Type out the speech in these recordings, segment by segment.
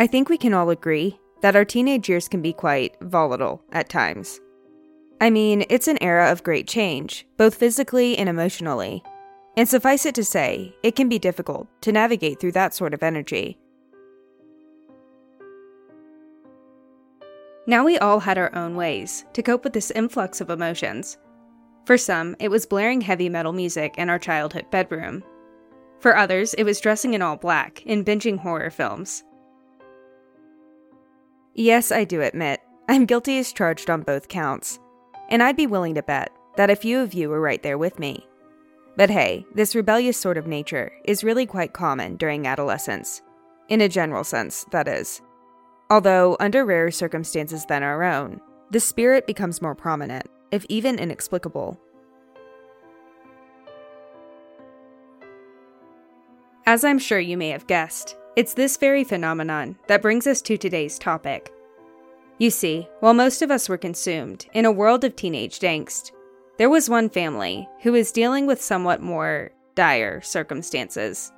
I think we can all agree that our teenage years can be quite volatile at times. I mean, it's an era of great change, both physically and emotionally. And suffice it to say, it can be difficult to navigate through that sort of energy. Now we all had our own ways to cope with this influx of emotions. For some, it was blaring heavy metal music in our childhood bedroom. For others, it was dressing in all black and binging horror films. Yes, I do admit, I'm guilty as charged on both counts, and I'd be willing to bet that a few of you were right there with me. But hey, this rebellious sort of nature is really quite common during adolescence. In a general sense, that is. Although, under rarer circumstances than our own, the spirit becomes more prominent, if even inexplicable. As I'm sure you may have guessed, it's this very phenomenon that brings us to today's topic. You see, while most of us were consumed in a world of teenage angst, there was one family who was dealing with somewhat more dire circumstances.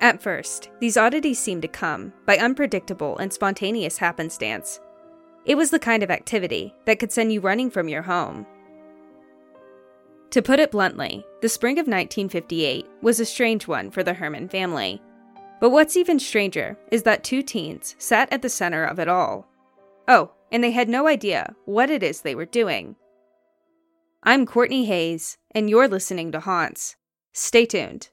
At first, these oddities seemed to come by unpredictable and spontaneous happenstance. It was the kind of activity that could send you running from your home. To put it bluntly, the spring of 1958 was a strange one for the Herman family. But what's even stranger is that two teens sat at the center of it all. Oh, and they had no idea what it is they were doing. I'm Courtney Hayes, and you're listening to Haunts. Stay tuned.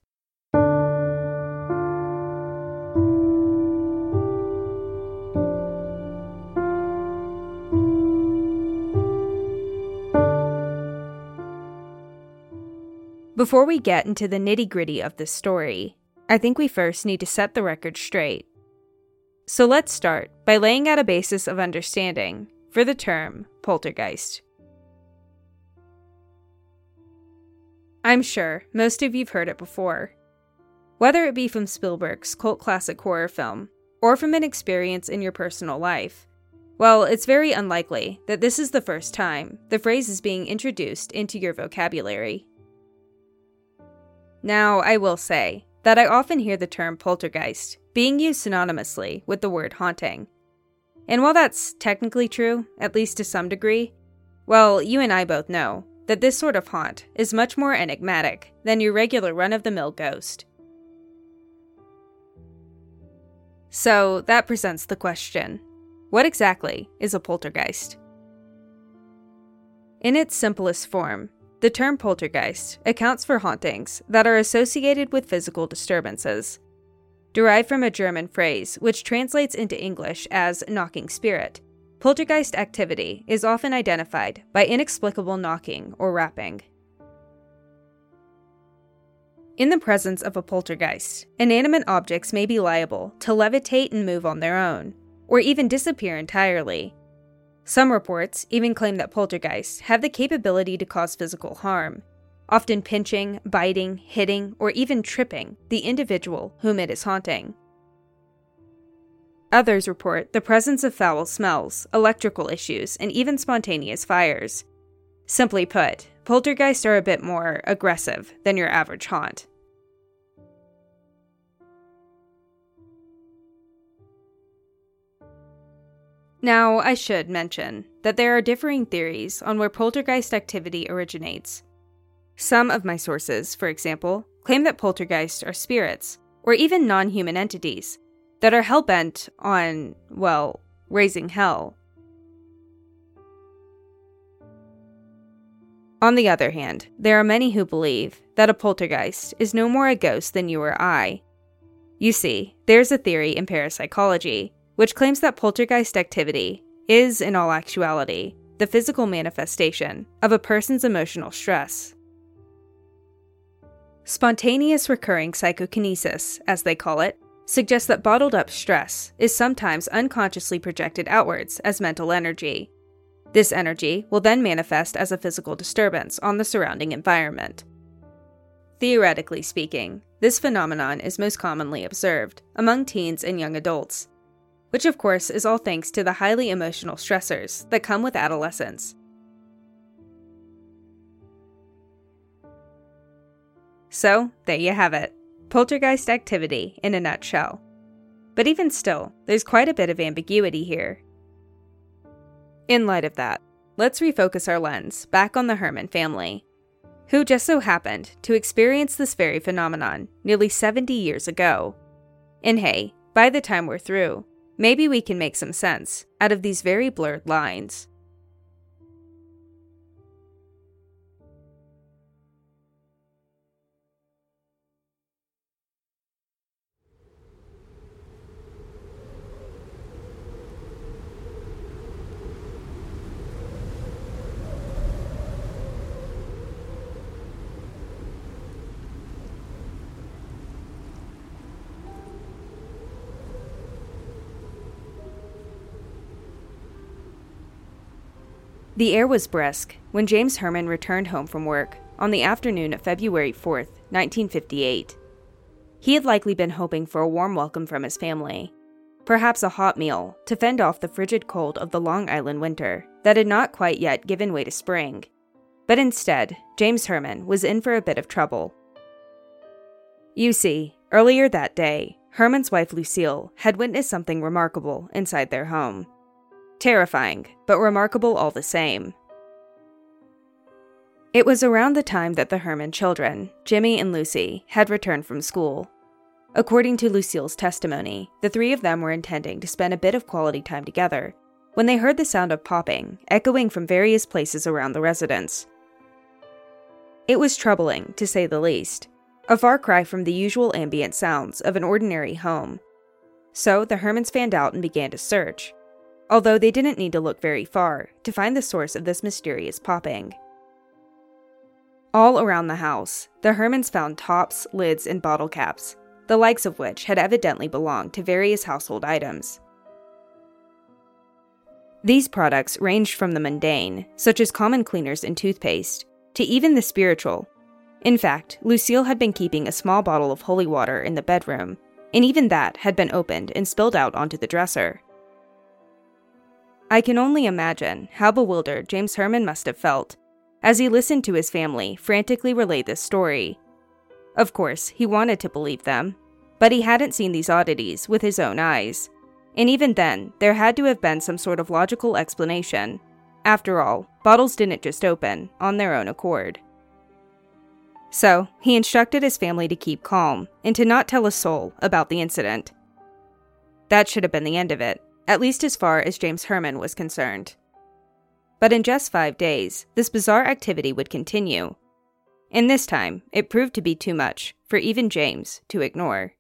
Before we get into the nitty gritty of this story, I think we first need to set the record straight. So let's start by laying out a basis of understanding for the term poltergeist. I'm sure most of you've heard it before. Whether it be from Spielberg's cult classic horror film or from an experience in your personal life, well, it's very unlikely that this is the first time the phrase is being introduced into your vocabulary. Now, I will say that I often hear the term poltergeist being used synonymously with the word haunting. And while that's technically true, at least to some degree, well, you and I both know that this sort of haunt is much more enigmatic than your regular run of the mill ghost. So, that presents the question what exactly is a poltergeist? In its simplest form, the term poltergeist accounts for hauntings that are associated with physical disturbances. Derived from a German phrase which translates into English as knocking spirit, poltergeist activity is often identified by inexplicable knocking or rapping. In the presence of a poltergeist, inanimate objects may be liable to levitate and move on their own, or even disappear entirely, some reports even claim that poltergeists have the capability to cause physical harm, often pinching, biting, hitting, or even tripping the individual whom it is haunting. Others report the presence of foul smells, electrical issues, and even spontaneous fires. Simply put, poltergeists are a bit more aggressive than your average haunt. Now, I should mention that there are differing theories on where poltergeist activity originates. Some of my sources, for example, claim that poltergeists are spirits, or even non human entities, that are hell bent on, well, raising hell. On the other hand, there are many who believe that a poltergeist is no more a ghost than you or I. You see, there's a theory in parapsychology which claims that poltergeist activity is, in all actuality, the physical manifestation of a person's emotional stress. Spontaneous recurring psychokinesis, as they call it, suggests that bottled up stress is sometimes unconsciously projected outwards as mental energy. This energy will then manifest as a physical disturbance on the surrounding environment. Theoretically speaking, this phenomenon is most commonly observed among teens and young adults, which of course is all thanks to the highly emotional stressors that come with adolescence. So, there you have it poltergeist activity in a nutshell. but even still, there's quite a bit of ambiguity here. In light of that, let's refocus our lens back on the Herman family, who just so happened to experience this very phenomenon nearly 70 years ago. And hey, by the time we're through, maybe we can make some sense out of these very blurred lines. The air was brisk when James Herman returned home from work on the afternoon of February 4, 1958. He had likely been hoping for a warm welcome from his family, perhaps a hot meal to fend off the frigid cold of the Long Island winter that had not quite yet given way to spring. But instead, James Herman was in for a bit of trouble. You see, earlier that day, Herman's wife Lucille had witnessed something remarkable inside their home. Terrifying, but remarkable all the same. It was around the time that the Herman children, Jimmy and Lucy, had returned from school. According to Lucille's testimony, the three of them were intending to spend a bit of quality time together when they heard the sound of popping echoing from various places around the residence. It was troubling, to say the least, a far cry from the usual ambient sounds of an ordinary home. So the Hermans fanned out and began to search, although they didn't need to look very far to find the source of this mysterious popping. All around the house, the Hermans found tops, lids, and bottle caps, the likes of which had evidently belonged to various household items. These products ranged from the mundane, such as common cleaners and toothpaste, to even the spiritual. In fact, Lucille had been keeping a small bottle of holy water in the bedroom, and even that had been opened and spilled out onto the dresser. I can only imagine how bewildered James Herman must have felt as he listened to his family frantically relay this story. Of course, he wanted to believe them, but he hadn't seen these oddities with his own eyes. And even then, there had to have been some sort of logical explanation. After all, bottles didn't just open on their own accord. So, he instructed his family to keep calm and to not tell a soul about the incident. That should have been the end of it, at least as far as James Herman was concerned. But in just five days, this bizarre activity would continue. And this time, it proved to be too much for even James to ignore.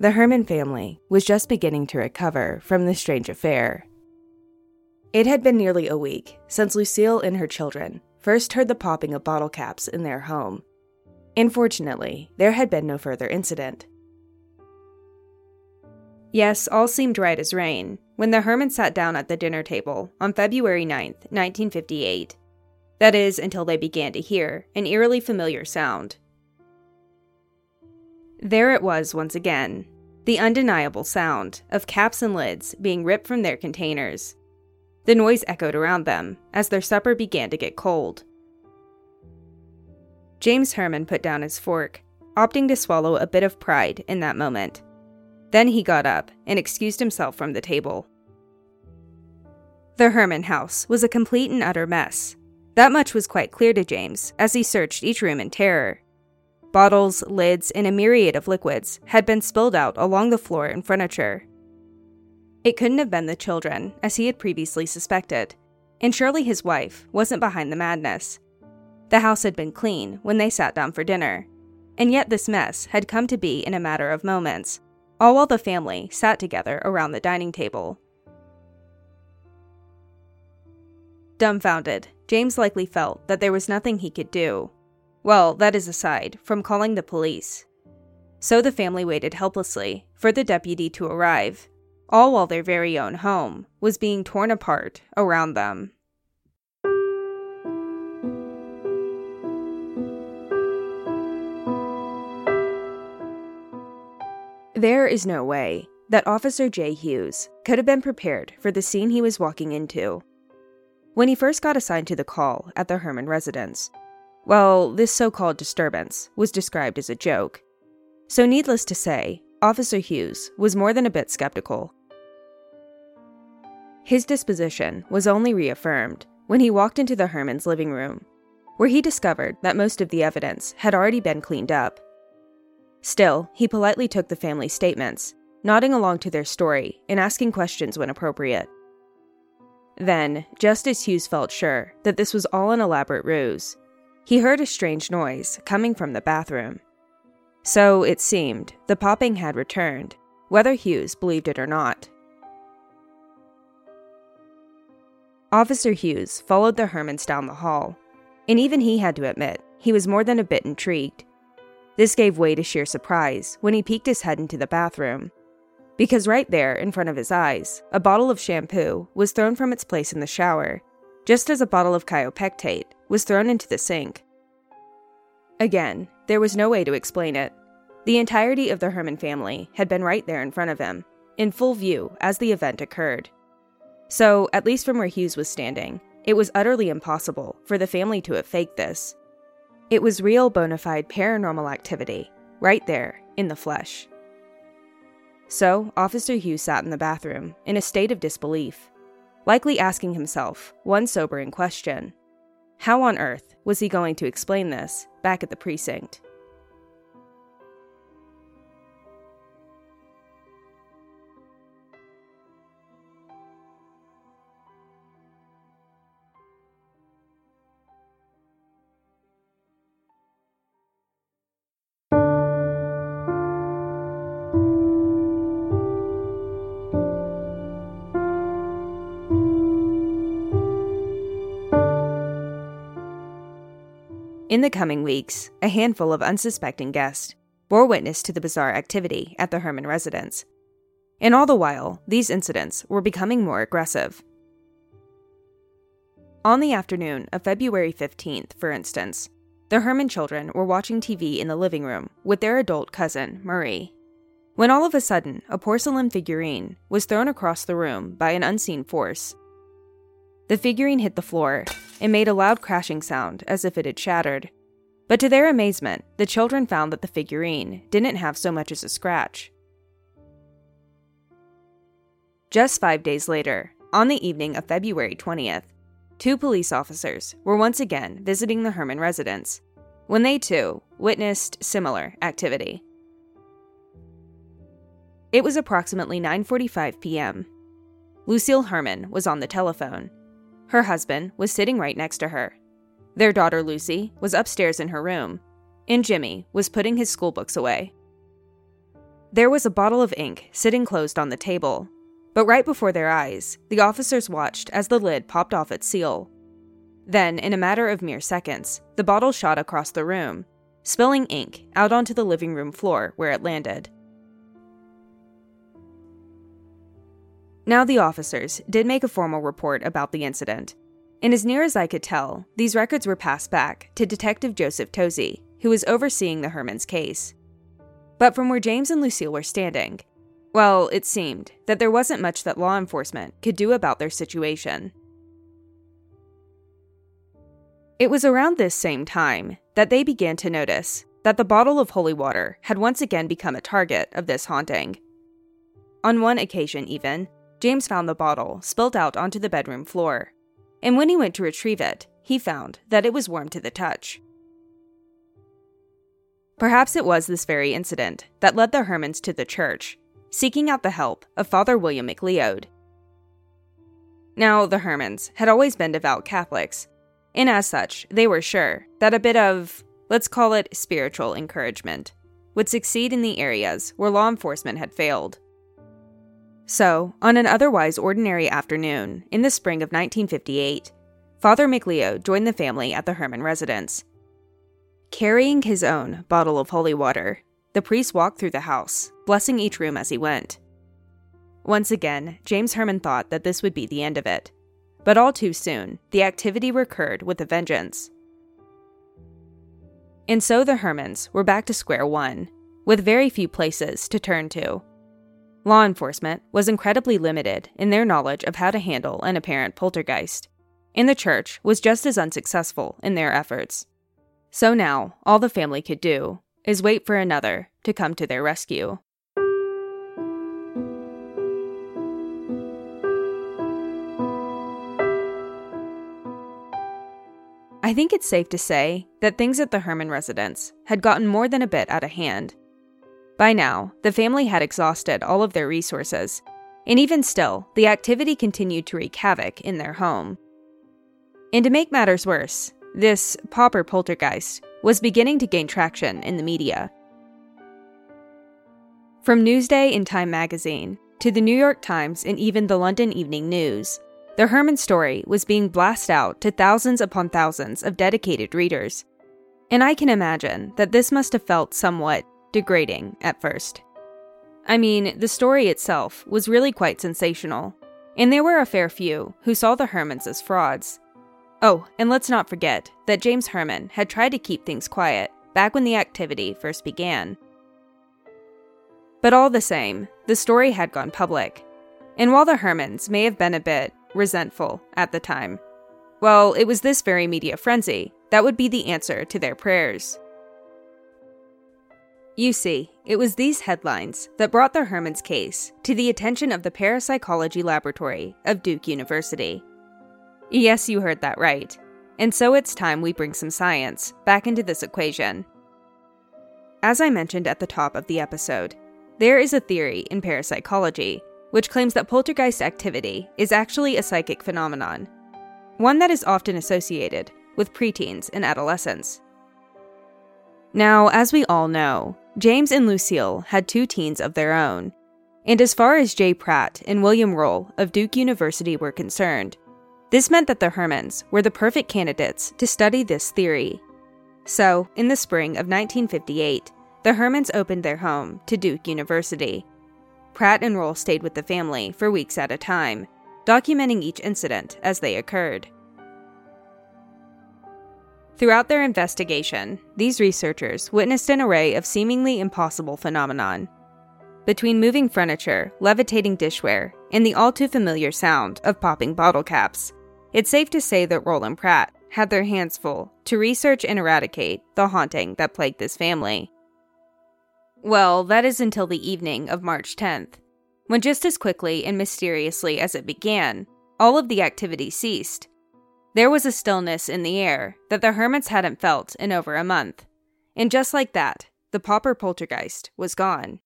The Herman family was just beginning to recover from this strange affair it had been nearly a week since Lucille and her children first heard the popping of bottle caps in their home. Unfortunately, there had been no further incident. Yes, all seemed right as rain when the Hermans sat down at the dinner table on February 9th, 1958. That is, until they began to hear an eerily familiar sound. There it was once again the undeniable sound of caps and lids being ripped from their containers the noise echoed around them as their supper began to get cold. James Herman put down his fork, opting to swallow a bit of pride in that moment. Then he got up and excused himself from the table. The Herman house was a complete and utter mess. That much was quite clear to James as he searched each room in terror. Bottles, lids, and a myriad of liquids had been spilled out along the floor and furniture. It couldn't have been the children, as he had previously suspected, and surely his wife wasn't behind the madness. The house had been clean when they sat down for dinner, and yet this mess had come to be in a matter of moments, all while the family sat together around the dining table. Dumbfounded, James likely felt that there was nothing he could do. Well, that is aside from calling the police. So the family waited helplessly for the deputy to arrive all while their very own home was being torn apart around them. There is no way that Officer Jay Hughes could have been prepared for the scene he was walking into. When he first got assigned to the call at the Herman residence, well, this so called disturbance was described as a joke. So, needless to say, Officer Hughes was more than a bit skeptical. His disposition was only reaffirmed when he walked into the Hermans' living room, where he discovered that most of the evidence had already been cleaned up. Still, he politely took the family's statements, nodding along to their story and asking questions when appropriate. Then, just as Hughes felt sure that this was all an elaborate ruse, he heard a strange noise coming from the bathroom. So, it seemed, the popping had returned, whether Hughes believed it or not. Officer Hughes followed the Hermans down the hall, and even he had to admit he was more than a bit intrigued. This gave way to sheer surprise when he peeked his head into the bathroom. Because right there, in front of his eyes, a bottle of shampoo was thrown from its place in the shower, just as a bottle of Kaopectate was thrown into the sink. Again, there was no way to explain it. The entirety of the Herman family had been right there in front of him, in full view as the event occurred. So, at least from where Hughes was standing, it was utterly impossible for the family to have faked this. It was real bona fide paranormal activity, right there, in the flesh. So, Officer Hughes sat in the bathroom, in a state of disbelief, likely asking himself one sobering question How on earth was he going to explain this back at the precinct? In the coming weeks, a handful of unsuspecting guests bore witness to the bizarre activity at the Herman residence. And all the while, these incidents were becoming more aggressive. On the afternoon of February 15th, for instance, the Herman children were watching TV in the living room with their adult cousin, Murray, when all of a sudden a porcelain figurine was thrown across the room by an unseen force. The figurine hit the floor and made a loud crashing sound as if it had shattered. But to their amazement, the children found that the figurine didn't have so much as a scratch. Just five days later, on the evening of February 20th, two police officers were once again visiting the Herman residence when they too witnessed similar activity. It was approximately 9:45 p.m. Lucille Herman was on the telephone her husband was sitting right next to her. Their daughter Lucy was upstairs in her room, and Jimmy was putting his schoolbooks away. There was a bottle of ink sitting closed on the table, but right before their eyes, the officers watched as the lid popped off its seal. Then, in a matter of mere seconds, the bottle shot across the room, spilling ink out onto the living room floor where it landed. Now, the officers did make a formal report about the incident, and as near as I could tell, these records were passed back to Detective Joseph Tozzi, who was overseeing the Hermans case. But from where James and Lucille were standing, well, it seemed that there wasn't much that law enforcement could do about their situation. It was around this same time that they began to notice that the bottle of holy water had once again become a target of this haunting. On one occasion, even, James found the bottle spilt out onto the bedroom floor, and when he went to retrieve it, he found that it was warm to the touch. Perhaps it was this very incident that led the Hermans to the church, seeking out the help of Father William McLeod. Now, the Hermans had always been devout Catholics, and as such, they were sure that a bit of, let's call it spiritual encouragement, would succeed in the areas where law enforcement had failed. So, on an otherwise ordinary afternoon in the spring of 1958, Father McLeod joined the family at the Herman residence. Carrying his own bottle of holy water, the priest walked through the house, blessing each room as he went. Once again, James Herman thought that this would be the end of it. But all too soon, the activity recurred with a vengeance. And so the Hermans were back to square one, with very few places to turn to. Law enforcement was incredibly limited in their knowledge of how to handle an apparent poltergeist, and the church was just as unsuccessful in their efforts. So now, all the family could do is wait for another to come to their rescue. I think it's safe to say that things at the Herman residence had gotten more than a bit out of hand. By now, the family had exhausted all of their resources, and even still, the activity continued to wreak havoc in their home. And to make matters worse, this Popper poltergeist was beginning to gain traction in the media. From Newsday and Time magazine to the New York Times and even the London Evening News, the Herman story was being blasted out to thousands upon thousands of dedicated readers. And I can imagine that this must have felt somewhat degrading at first. I mean, the story itself was really quite sensational, and there were a fair few who saw the Hermans as frauds. Oh, and let's not forget that James Herman had tried to keep things quiet back when the activity first began. But all the same, the story had gone public. And while the Hermans may have been a bit resentful at the time, well, it was this very media frenzy that would be the answer to their prayers. You see, it was these headlines that brought the Hermans case to the attention of the Parapsychology Laboratory of Duke University. Yes, you heard that right. And so it's time we bring some science back into this equation. As I mentioned at the top of the episode, there is a theory in parapsychology which claims that poltergeist activity is actually a psychic phenomenon, one that is often associated with preteens and adolescents. Now, as we all know, James and Lucille had two teens of their own, and as far as Jay Pratt and William Roll of Duke University were concerned, this meant that the Hermans were the perfect candidates to study this theory. So, in the spring of 1958, the Hermans opened their home to Duke University. Pratt and Roll stayed with the family for weeks at a time, documenting each incident as they occurred. Throughout their investigation, these researchers witnessed an array of seemingly impossible phenomenon. Between moving furniture, levitating dishware, and the all too familiar sound of popping bottle caps, it's safe to say that Roll and Pratt had their hands full to research and eradicate the haunting that plagued this family. Well, that is until the evening of March 10th, when just as quickly and mysteriously as it began, all of the activity ceased. There was a stillness in the air that the Hermans hadn't felt in over a month. And just like that, the Popper poltergeist was gone.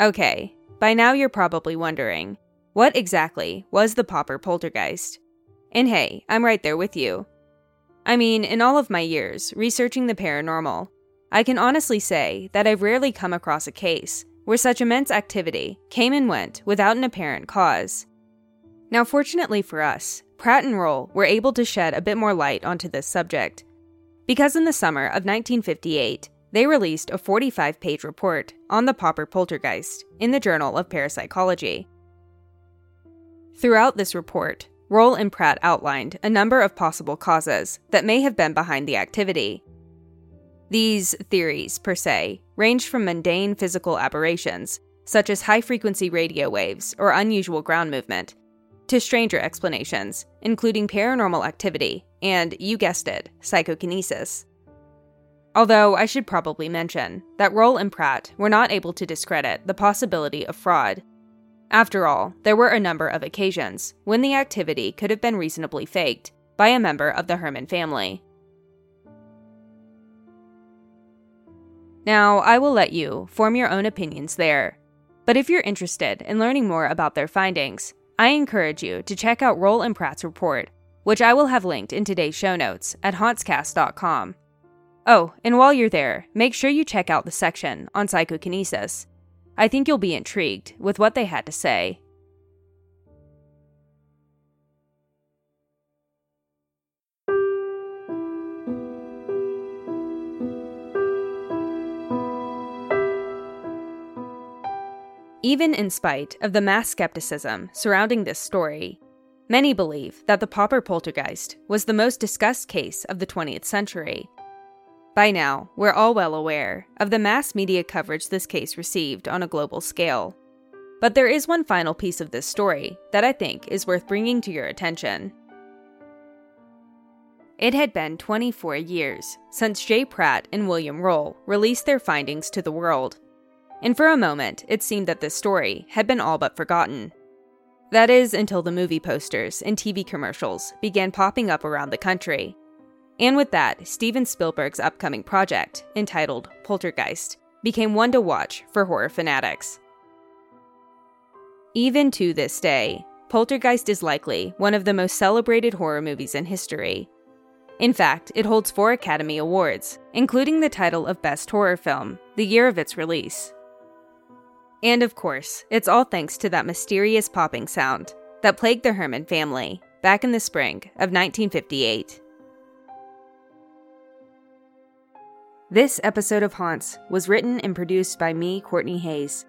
Okay, by now you're probably wondering what exactly was the Popper poltergeist? And hey, I'm right there with you. I mean, in all of my years researching the paranormal, I can honestly say that I've rarely come across a case where such immense activity came and went without an apparent cause. Now, fortunately for us, Pratt and Roll were able to shed a bit more light onto this subject. Because in the summer of 1958, they released a 45 page report on the Popper poltergeist in the Journal of Parapsychology. Throughout this report, Roll and Pratt outlined a number of possible causes that may have been behind the activity. These theories, per se, range from mundane physical aberrations, such as high frequency radio waves or unusual ground movement, to stranger explanations, including paranormal activity and, you guessed it, psychokinesis. Although I should probably mention that Roll and Pratt were not able to discredit the possibility of fraud. After all, there were a number of occasions when the activity could have been reasonably faked by a member of the Herman family. Now, I will let you form your own opinions there. But if you're interested in learning more about their findings, I encourage you to check out Roll and Pratt's report, which I will have linked in today's show notes at hauntscast.com. Oh, and while you're there, make sure you check out the section on psychokinesis. I think you'll be intrigued with what they had to say. Even in spite of the mass skepticism surrounding this story, many believe that the Popper poltergeist was the most discussed case of the 20th century. By now, we're all well aware of the mass media coverage this case received on a global scale. But there is one final piece of this story that I think is worth bringing to your attention. It had been 24 years since Jay Pratt and William Roll released their findings to the world and for a moment, it seemed that this story had been all but forgotten. That is, until the movie posters and TV commercials began popping up around the country. And with that, Steven Spielberg's upcoming project, entitled Poltergeist, became one to watch for horror fanatics. Even to this day, Poltergeist is likely one of the most celebrated horror movies in history. In fact, it holds four Academy Awards, including the title of Best Horror Film, the year of its release. And of course, it's all thanks to that mysterious popping sound that plagued the Herman family back in the spring of 1958. This episode of Haunts was written and produced by me, Courtney Hayes.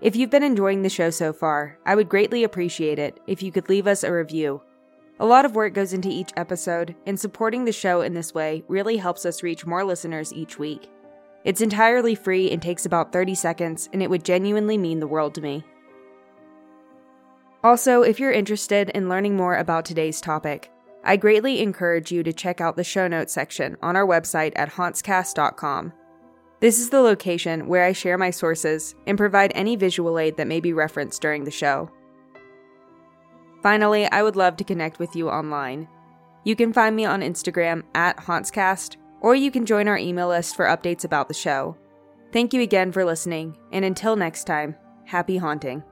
If you've been enjoying the show so far, I would greatly appreciate it if you could leave us a review. A lot of work goes into each episode, and supporting the show in this way really helps us reach more listeners each week. It's entirely free and takes about 30 seconds, and it would genuinely mean the world to me. Also, if you're interested in learning more about today's topic, I greatly encourage you to check out the show notes section on our website at hauntscast.com. This is the location where I share my sources and provide any visual aid that may be referenced during the show. Finally, I would love to connect with you online. You can find me on Instagram at hauntscast or you can join our email list for updates about the show. Thank you again for listening, and until next time, happy haunting.